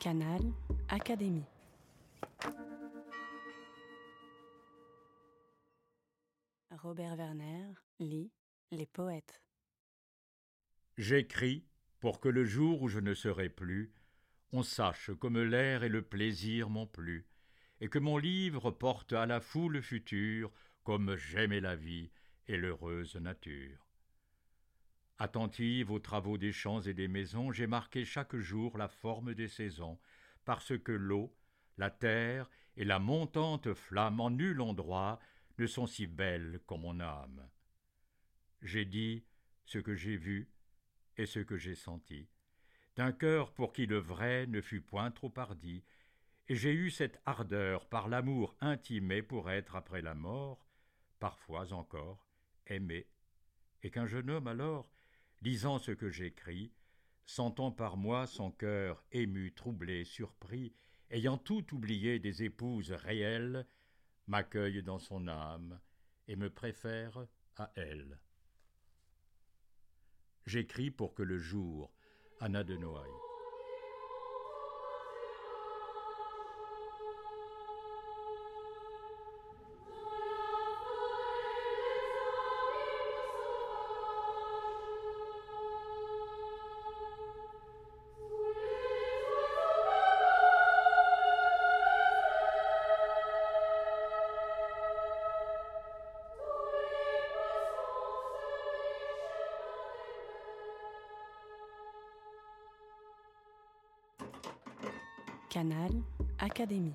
Canal Académie. Robert Werner lit Les poètes. J'écris pour que le jour où je ne serai plus, on sache comme l'air et le plaisir m'ont plu, et que mon livre porte à la foule future comme j'aimais la vie et l'heureuse nature. Attentive aux travaux des champs et des maisons, j'ai marqué chaque jour la forme des saisons, parce que l'eau, la terre et la montante flamme en nul endroit ne sont si belles comme mon âme. J'ai dit ce que j'ai vu et ce que j'ai senti, d'un cœur pour qui le vrai ne fut point trop hardi, et j'ai eu cette ardeur par l'amour intimé pour être après la mort, parfois encore, aimé, et qu'un jeune homme alors, lisant ce que j'écris, sentant par moi son cœur ému, troublé, surpris, ayant tout oublié des épouses réelles, m'accueille dans son âme et me préfère à elle. J'écris pour que le jour, Anna de Noailles. Canal Académie.